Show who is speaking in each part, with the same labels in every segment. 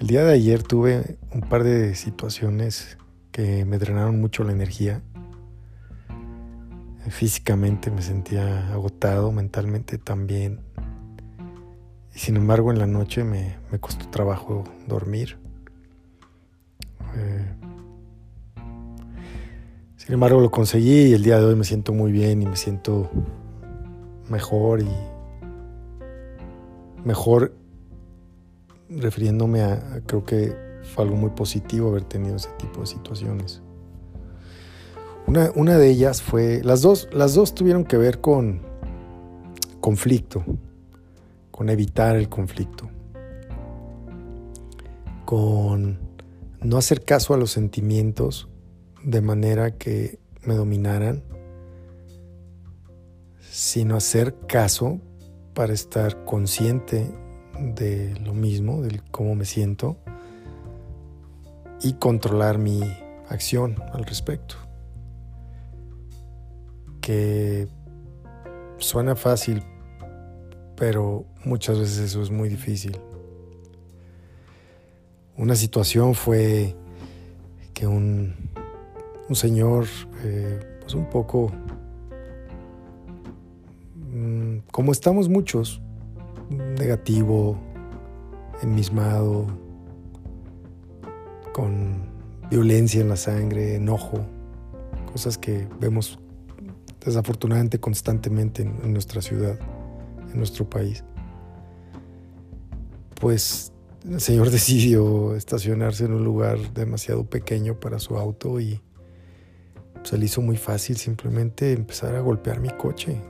Speaker 1: El día de ayer tuve un par de situaciones que me drenaron mucho la energía. Físicamente me sentía agotado, mentalmente también. Y sin embargo en la noche me, costó trabajo dormir. Eh, sin embargo lo conseguí y el día de hoy me siento muy bien y me siento mejor y mejor refiriéndome a, creo que fue algo muy positivo haber tenido ese tipo de situaciones. Una, una, de ellas fue, las dos, las dos tuvieron que ver con conflicto, con evitar el conflicto, con no hacer caso a los sentimientos de manera que me dominaran, sino hacer caso para estar consciente de lo mismo, de cómo me siento y controlar mi acción al respecto. Que suena fácil, pero muchas veces eso es muy difícil. Una situación fue que un, un señor, eh, pues un poco, mm, como estamos muchos, negativo, enmismado, con violencia en la sangre, enojo, cosas que vemos desafortunadamente constantemente en, nuestra ciudad, en nuestro país. Pues el señor decidió estacionarse en un lugar demasiado pequeño para su auto y se le hizo muy fácil simplemente empezar a golpear mi coche.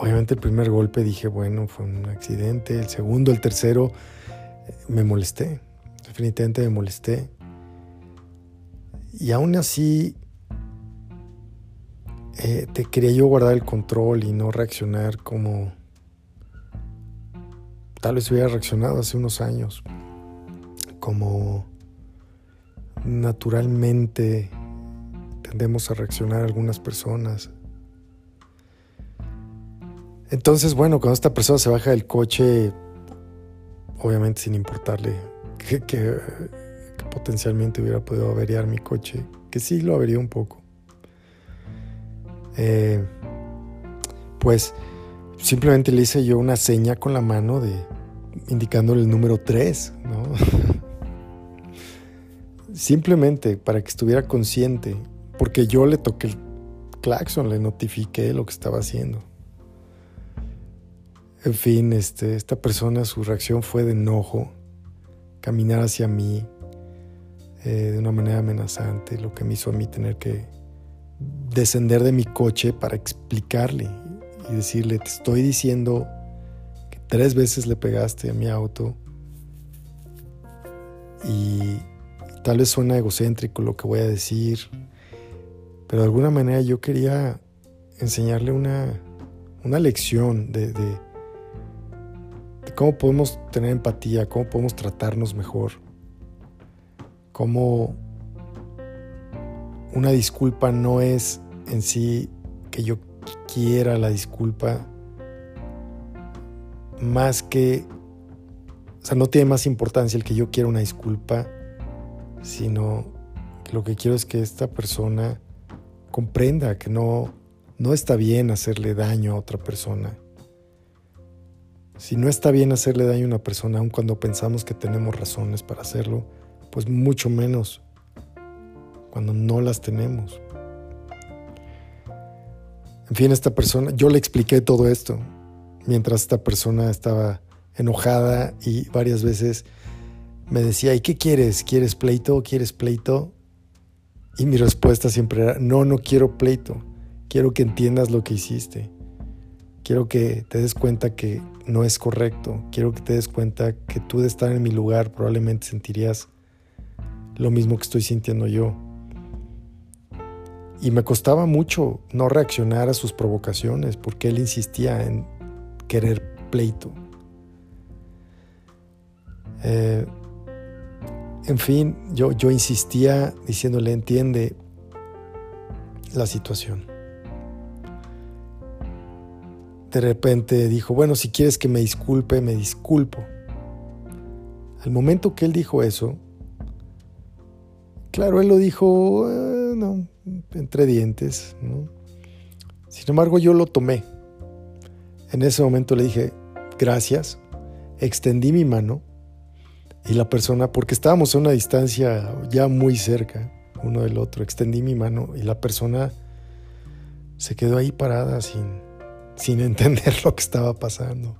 Speaker 1: Obviamente el primer golpe dije, bueno, fue un accidente. El segundo, el tercero, eh, me molesté. Definitivamente me molesté. Y aún así, eh, te quería yo guardar el control y no reaccionar como tal vez hubiera reaccionado hace unos años. Como naturalmente tendemos a reaccionar algunas personas entonces, bueno, cuando esta persona se baja del coche, obviamente sin importarle que, potencialmente hubiera podido averiar mi coche, que sí lo avería un poco, eh, pues simplemente le hice yo una seña con la mano de indicándole el número 3, ¿no? simplemente para que estuviera consciente, porque yo le toqué el claxon, le notifiqué lo que estaba haciendo. En fin, este, esta persona, su reacción fue de enojo, caminar hacia mí eh, de una manera amenazante, lo que me hizo a mí tener que descender de mi coche para explicarle y decirle, te estoy diciendo que tres veces le pegaste a mi auto y tal vez suena egocéntrico lo que voy a decir, pero de alguna manera yo quería enseñarle una, una lección de cómo podemos tener empatía, cómo podemos tratarnos mejor, cómo una disculpa no es en sí que yo quiera la disculpa, más que, o sea, no tiene más importancia el que yo quiera una disculpa, sino que lo que quiero es que esta persona comprenda que no, no está bien hacerle daño a otra persona si no está bien hacerle daño a una persona, aun cuando pensamos que tenemos razones para hacerlo, pues mucho menos cuando no las tenemos. En fin, esta persona, yo le expliqué todo esto mientras esta persona estaba enojada y varias veces me decía, ¿y qué quieres? ¿Quieres pleito? ¿Quieres pleito? Y mi respuesta siempre era, no, no quiero pleito, quiero que entiendas lo que hiciste. Quiero que te des cuenta que no es correcto. Quiero que te des cuenta que tú de estar en mi lugar probablemente sentirías lo mismo que estoy sintiendo yo. Y me costaba mucho no reaccionar a sus provocaciones porque él insistía en querer pleito. Eh, en fin, yo, yo insistía diciéndole, entiende la situación de repente dijo, bueno, si quieres que me disculpe, me disculpo. Al momento que él dijo eso, claro, él lo dijo eh, entre dientes, ¿no? Sin embargo, yo lo tomé. En ese momento le dije, gracias, extendí mi mano y la persona, porque estábamos a una distancia ya muy cerca uno del otro, extendí mi mano y la persona se quedó ahí parada sin, sin entender lo que estaba pasando,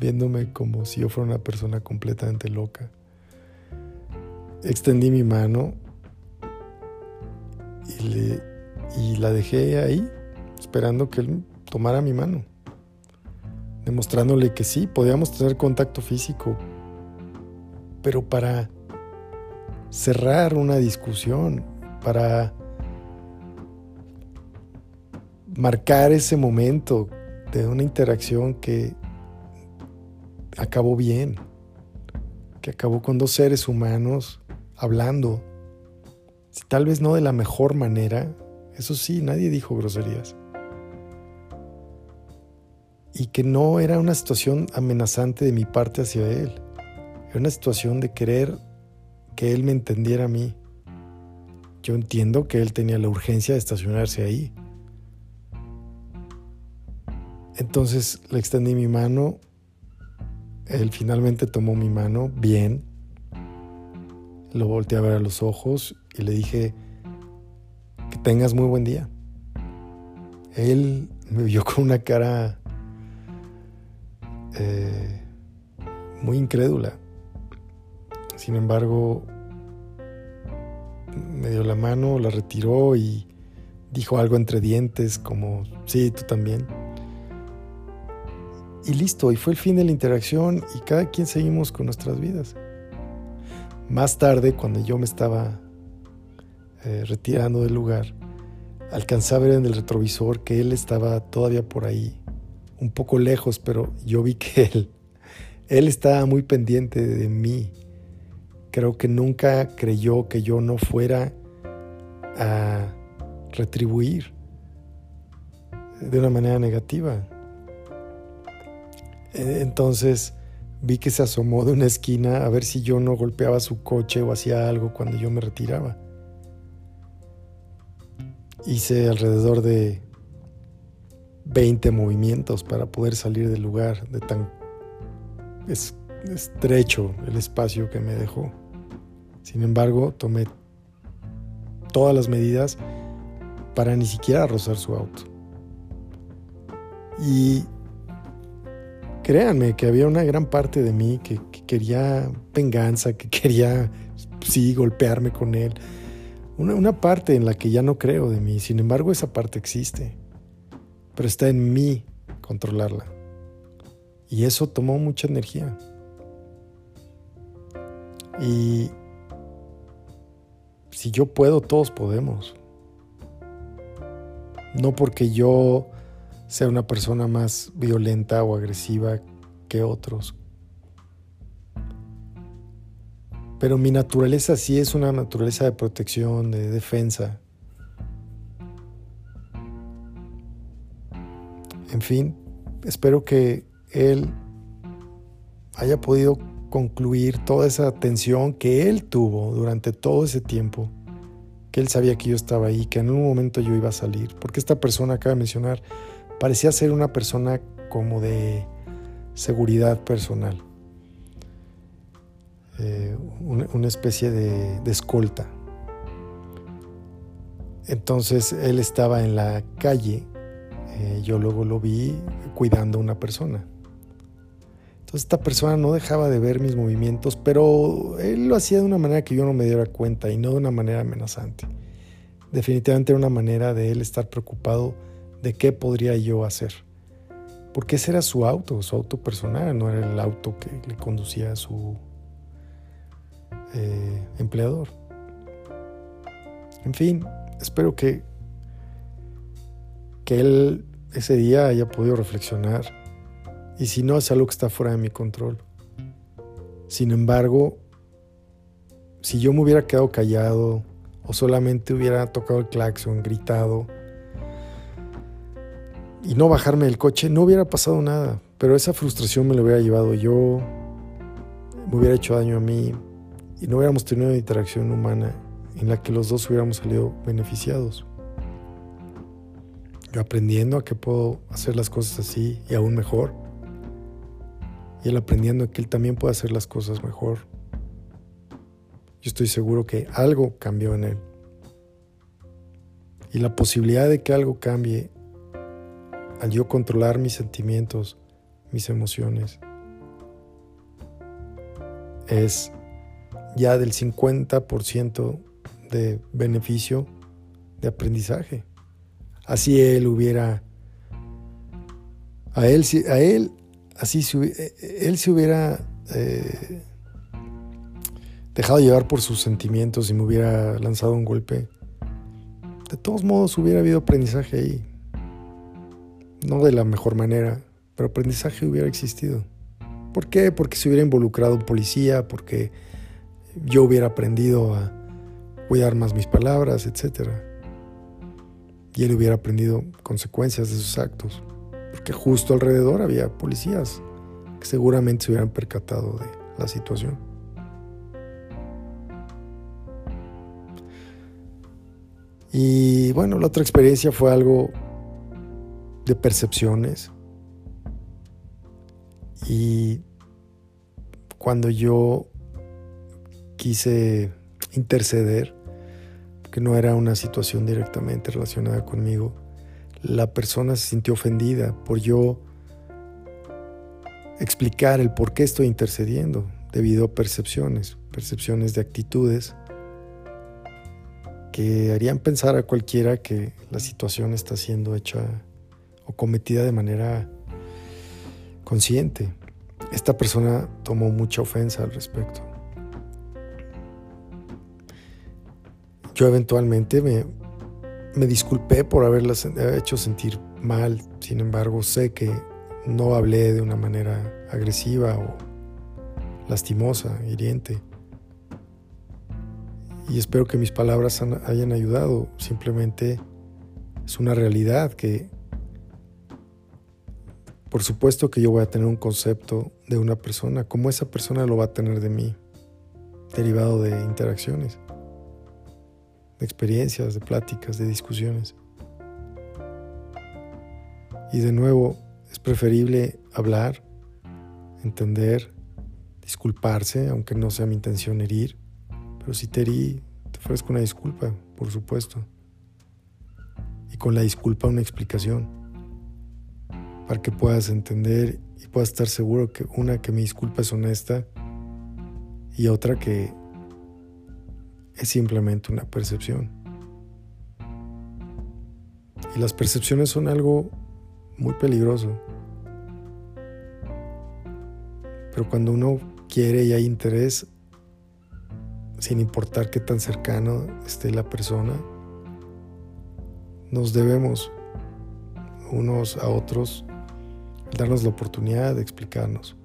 Speaker 1: viéndome como si yo fuera una persona completamente loca. Extendí mi mano y, la dejé ahí, esperando que él tomara mi mano, demostrándole que sí, podíamos tener contacto físico, pero para cerrar una discusión, para marcar ese momento de una interacción que acabó bien, que acabó con dos seres humanos hablando, si tal vez no de la mejor manera, eso sí, nadie dijo groserías. Y que no era una situación amenazante de mi parte hacia él, era una situación de querer que él me entendiera a mí. Yo entiendo que él tenía la urgencia de estacionarse ahí entonces le extendí mi mano, él finalmente tomó mi mano bien, lo volteé a ver a los ojos y le dije, que tengas muy buen día. Él me vio con una cara eh, muy incrédula. Sin embargo, me dio la mano, la retiró y dijo algo entre dientes como, sí, tú también y listo, y fue el fin de la interacción y cada quien seguimos con nuestras vidas. Más tarde, cuando yo me estaba eh, retirando del lugar, alcanzé a ver en el retrovisor que él estaba todavía por ahí, un poco lejos, pero yo vi que él, él estaba muy pendiente de mí. Creo que nunca creyó que yo no fuera a retribuir de una manera negativa. Eh, entonces vi que se asomó de una esquina a ver si yo no golpeaba su coche o hacía algo cuando yo me retiraba. Hice alrededor de 20 movimientos para poder salir del lugar de tan estrecho el espacio que me dejó. Sin embargo, tomé todas las medidas para ni siquiera rozar su auto. Y créanme que había una gran parte de mí que, quería venganza, que quería, sí, golpearme con él. Una, una parte en la que ya no creo de mí. Sin embargo, esa parte existe. Pero está en mí controlarla. Y eso tomó mucha energía. Y si yo puedo, todos podemos. No porque yo sea una persona más violenta o agresiva que otros. Pero mi naturaleza sí es una naturaleza de protección, de defensa. En fin, espero que él haya podido concluir toda esa tensión que él tuvo durante todo ese tiempo, que él sabía que yo estaba ahí, que en un momento yo iba a salir, porque esta persona acaba de mencionar parecía ser una persona como de seguridad personal, eh, una, especie de, escolta. Entonces él estaba en la calle, eh, yo luego lo vi cuidando a una persona. Entonces esta persona no dejaba de ver mis movimientos, pero él lo hacía de una manera que yo no me diera cuenta y no de una manera amenazante. Definitivamente era una manera de él estar preocupado de qué podría yo hacer. Porque ese era su auto, su auto personal, no era el auto que le conducía a su eh, empleador. En fin, espero que, que él ese día haya podido reflexionar y si no es algo que está fuera de mi control. Sin embargo, si yo me hubiera quedado callado o solamente hubiera tocado el claxon, gritado, y no bajarme del coche, no hubiera pasado nada. Pero esa frustración me la hubiera llevado yo, me hubiera hecho daño a mí y no hubiéramos tenido una interacción humana en la que los dos hubiéramos salido beneficiados. Aprendiendo a que puedo hacer las cosas así y aún mejor. Y él aprendiendo a que él también puede hacer las cosas mejor. Yo estoy seguro que algo cambió en él. Y la posibilidad de que algo cambie al yo controlar mis sentimientos, mis emociones, es ya del 50% de beneficio de aprendizaje. Así él hubiera, a él, a él así él se hubiera eh, dejado llevar por sus sentimientos y me hubiera lanzado un golpe. De todos modos hubiera habido aprendizaje ahí. No de la mejor manera, pero aprendizaje hubiera existido. ¿Por qué? Porque se hubiera involucrado un policía, porque yo hubiera aprendido a cuidar más mis palabras, etc. Y él hubiera aprendido consecuencias de sus actos, porque justo alrededor había policías que seguramente se hubieran percatado de la situación. Y bueno, la otra experiencia fue algo de percepciones. Y cuando yo quise interceder, que no era una situación directamente relacionada conmigo, la persona se sintió ofendida por yo explicar el por qué estoy intercediendo debido a percepciones, percepciones de actitudes que harían pensar a cualquiera que la situación está siendo hecha o cometida de manera consciente. Esta persona tomó mucha ofensa al respecto. Yo eventualmente me, me disculpé por haberla hecho sentir mal, sin embargo sé que no hablé de una manera agresiva o lastimosa, hiriente. Y espero que mis palabras hayan ayudado. Simplemente es una realidad que, por supuesto que yo voy a tener un concepto de una persona, como esa persona lo va a tener de mí, derivado de interacciones de experiencias, de pláticas, de discusiones. Y de nuevo, es preferible hablar, entender, disculparse, aunque no sea mi intención herir. Pero si te herí, te ofrezco una disculpa, por supuesto. Y con la disculpa una explicación. Para que puedas entender y puedas estar seguro que una, que mi disculpa es honesta y otra que es simplemente una percepción. Y las percepciones son algo muy peligroso. Pero cuando uno quiere y hay interés, sin importar qué tan cercano esté la persona, nos debemos unos a otros darnos la oportunidad de explicarnos.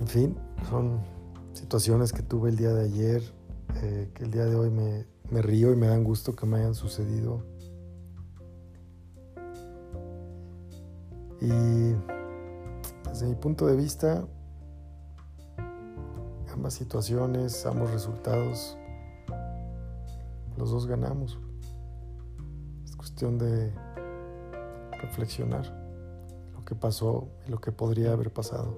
Speaker 1: En fin, son situaciones que tuve el día de ayer, eh, que el día de hoy me, me río y me dan gusto que me hayan sucedido. Y desde mi punto de vista, ambas situaciones, ambos resultados, los dos ganamos. Es cuestión de reflexionar lo que pasó y lo que podría haber pasado.